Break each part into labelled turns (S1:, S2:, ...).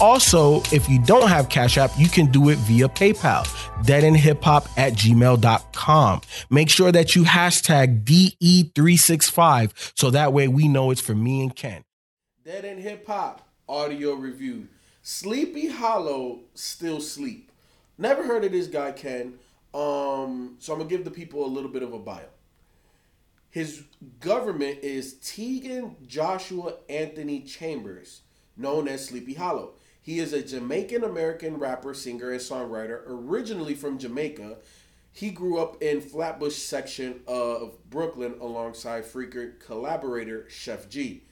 S1: Also, if you don't have Cash App, you can do it via PayPal, deadendhiphop at gmail.com. Make sure that you hashtag DE365 so that way we know it's for me and Ken.
S2: Dead End Hip Hop audio review. Sleepy Hallow still sleep. Never heard of this guy, Ken. Um, so I'm gonna give the people a little bit of a bio. His government is Tegan Joshua Anthony Chambers, known as Sleepy Hallow. He is a Jamaican American rapper, singer, and songwriter, originally from Jamaica. He grew up in Flatbush section of Brooklyn alongside frequent collaborator Sheff G.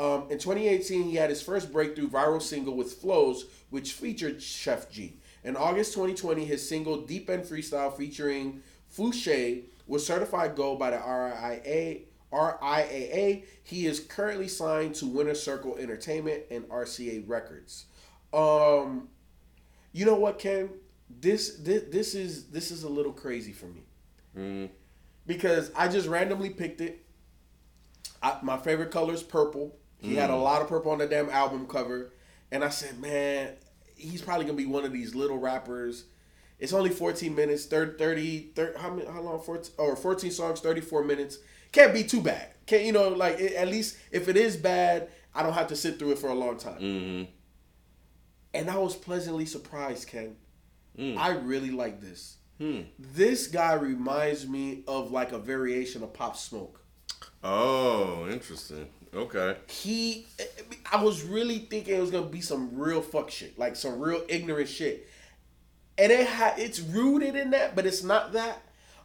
S2: Um, in 2018, he had his first breakthrough viral single with Flows, which featured Sheff G. In August 2020, his single Deep End Freestyle featuring Fousheé was certified gold by the RIAA. RIAA. He is currently signed to Winner Circle Entertainment and RCA Records. Um, you know what, Ken? This this, this is this is a little crazy for me
S3: Mm.
S2: because I just randomly picked it. I, my favorite color is purple. He had a lot of purple on the damn album cover, and I said, man, he's probably gonna be one of these little rappers. It's only 14 minutes, 30, 30, 30 how, many, how long? 14, or 14 songs, 34 minutes. Can't be too bad. Can't you know? Like it, at least if it is bad, I don't have to sit through it for a long time.
S3: Mm-hmm.
S2: And I was pleasantly surprised, Ken.
S3: Mm.
S2: I really like this.
S3: Hmm.
S2: This guy reminds me of like a variation of Pop Smoke.
S3: Oh, interesting. Okay.
S2: He, I was really thinking it was gonna be some real fuck shit, like some real ignorant shit, and it ha- it's rooted in that, but it's not that.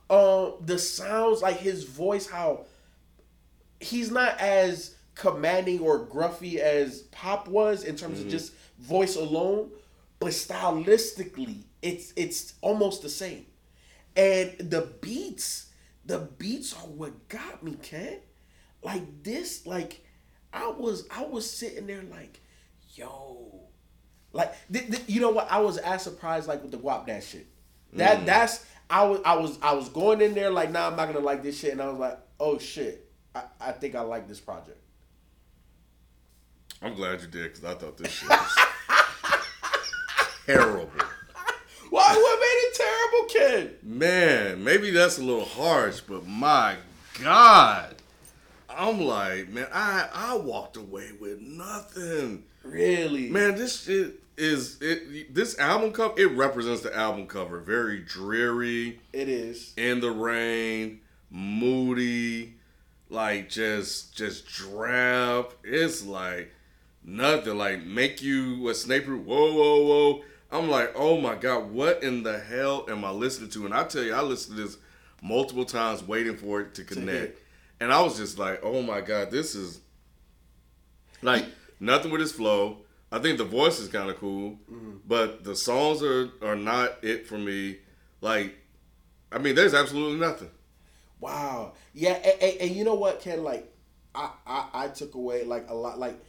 S2: Um, the sounds, like his voice, how he's not as commanding or gruffy as Pop was in terms of mm-hmm. just voice alone, but stylistically, it's it's almost the same. And the beats, the beats are what got me, Ken. Like this, like I was I was sitting there like, yo. Like th- th- you know what? I was as surprised like with the Guap that shit. That mm. that's I was I was I was going in there like, nah, I'm not gonna like this shit, and I was like, oh shit, I, I think I like this project.
S3: I'm glad you did because I thought this shit was terrible.
S2: Why? What made it terrible, kid?
S3: Man, maybe that's a little harsh, but my God. I'm like, man, I I walked away with nothing.
S2: Really?
S3: Man, this shit is it this album cover it represents the album cover. Very dreary,
S2: it is.
S3: in the rain, moody, like just just drab. It's like nothing. Like make you what Snaper. Whoa, whoa, whoa. I'm like, oh my god, what in the hell am I listening to? And I tell you, I listened to this multiple times, waiting for it to connect, and I was just like, oh my god, this is like nothing with his flow. I think the voice is kind of cool, mm-hmm. but the songs are are not it for me. Like, I mean, there's absolutely nothing.
S2: Wow. Yeah, and, and, and you know what, Ken? Like, I, I I took away like a lot, like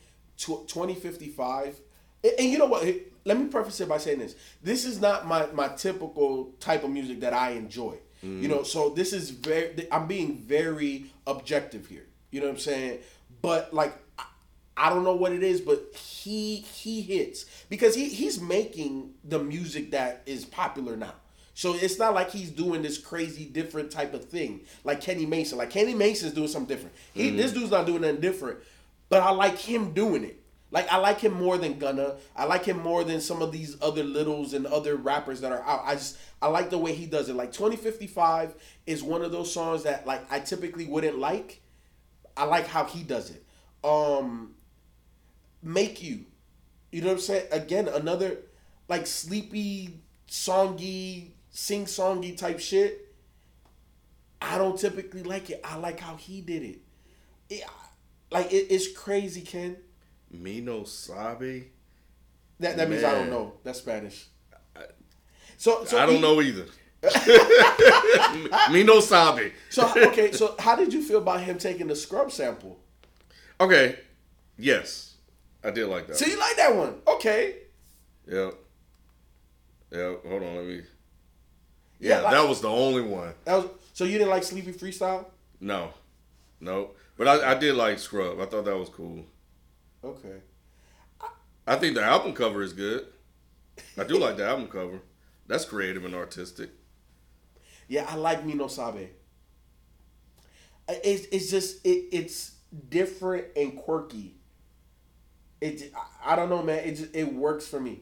S2: tw- twenty fifty five, and, and you know what? let me preface it by saying this: this is not my my typical type of music that I enjoy. You mm. know, so this is very. I'm being very objective here. You know what I'm saying? But like, I- don't know what it is, but he he hits because he he's making the music that is popular now. So it's not like he's doing this crazy different type of thing like Kenny Mason. Like Kenny Mason's doing something different. He mm. this dude's not doing nothing different, but I like him doing it. Like I like him more than Gunna. I like him more than some of these other littles and other rappers that are out. I just I like the way he does it. Like 2055 is one of those songs that like I typically wouldn't like. I like how he does it. Um Make You. You know what I'm saying? Again, another like sleepy, songy, sing songy type shit. I don't typically like it. I like how he did it. it like it, it's crazy, Ken.
S3: Mino Sabe.
S2: That that means I don't know. That's Spanish. So, so
S3: I don't
S2: he-
S3: know either. Mino Sabe.
S2: So okay, so how did you feel about him taking the scrub sample?
S3: Okay. Yes. I did like that.
S2: So you like that one? Okay.
S3: Yep. Yep. Hold on. Let me.
S2: Yeah,
S3: Yeah,
S2: like-
S3: that was the only one.
S2: That was so you didn't like Sleepy Freestyle?
S3: No. No. But I, I did like Scrub. I thought that was cool.
S2: Okay.
S3: I think the album cover is good. I do like the album cover. That's creative and artistic.
S2: Yeah, I like Mino Sabe. It's it's just it, it's different and quirky. It I- I don't know, man. It just, it works for me.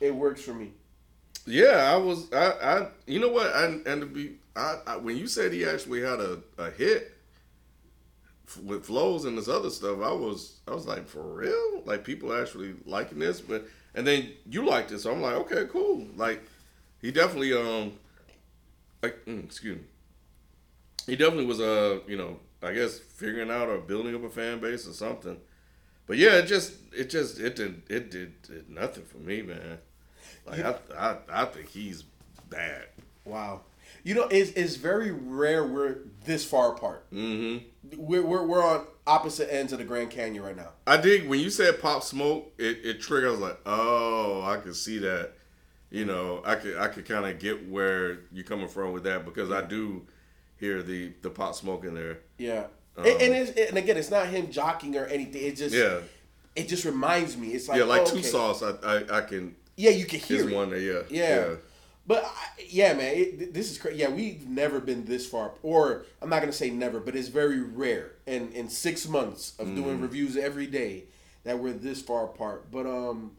S2: It works for me.
S3: Yeah, I was. I. I you know what? I, and to be. I, I when you said he actually had a, a hit with flows and this other stuff, I was. I was like, for real? Like people actually liking this, but and then you liked it, so I'm like, okay, cool. Like he definitely um. Like mm, excuse me. He definitely was uh you know I guess figuring out or building up a fan base or something. But yeah, it just it just it did it did, did nothing for me, man. Like I, I I think he's bad.
S2: Wow. You know, it's, it's very rare we're this far apart. Mm-hmm. We're, we're, we're on opposite ends of the Grand Canyon right now.
S3: I dig when you said Pop Smoke, it, it triggered. I was like, oh, I can see that. You know, I could I could kind of get where you're coming from with that because I do hear the the Pop Smoke in there.
S2: Yeah. and, and, it's, and again, it's not him jockeying or anything. It just
S3: Yeah,
S2: it just reminds me. It's like
S3: yeah, like
S2: oh,
S3: two
S2: okay.
S3: sauce. I, I I can.
S2: Yeah, you can hear it.
S3: one there. Yeah,
S2: Yeah. But I, yeah, man, it, this is crazy. Yeah, we've never been this far, or I'm not gonna say never, but it's very rare. And in six months of
S3: Mm.
S2: doing reviews every day, that we're this far apart. But um,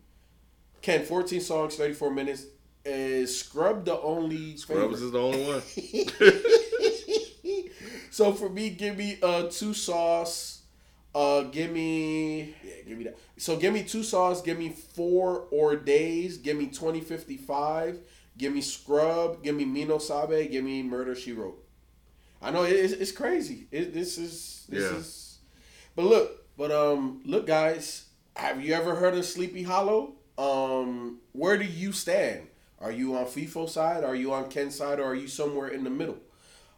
S2: Ken, 14 songs, 34 minutes. Is Scrub the only
S3: Scrubs
S2: favorite?
S3: is the only one.
S2: so for me, give me uh two sauce. Uh, give me yeah, give me that. So give me two sauce. Give me four or days. Give me twenty fifty five. Give me scrub. Give me Mino Sabe. Give me Murder She Wrote. I know it's, it's crazy. It, this is this
S3: Yeah.
S2: is. But look, but um, look, guys. Have you ever heard of Sleepy Hallow? Um, where do you stand? Are you on Feefo side? Are you on Ken's side? Or are you somewhere in the middle?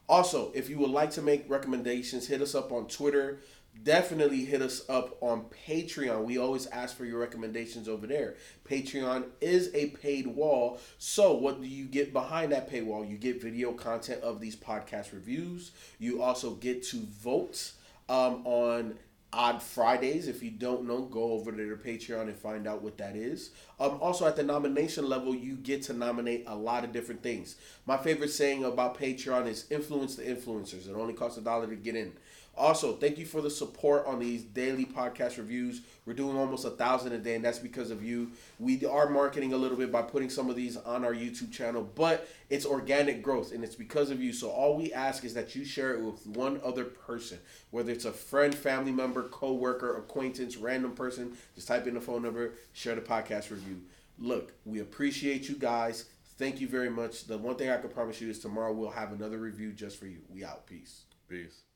S2: Also, if you would like to make recommendations, hit us up on Twitter. Definitely hit us up on Patreon. We always ask for your recommendations over there. Patreon is a paid wall. So, what do you get behind that paywall? You get video content of these podcast reviews. You also get to vote um, on Odd Fridays. If you don't know, go over to their Patreon and find out what that is. Um, also, at the nomination level, you get to nominate a lot of different things. My favorite saying about Patreon is influence the influencers. It only costs a dollar to get in. Also, thank you for the support on these daily podcast reviews. We're doing almost a thousand a day, and that's because of you. We are marketing a little bit by putting some of these on our YouTube channel, but it's organic growth, and it's because of you. So all we ask is that you share it with one other person, whether it's a friend, family member, co-worker, acquaintance, random person. Just type in the phone number, share the podcast review. Look, we appreciate you guys. Thank you very much. The one thing I can promise you is tomorrow we'll have another review just for you. We out. Peace.
S3: Peace.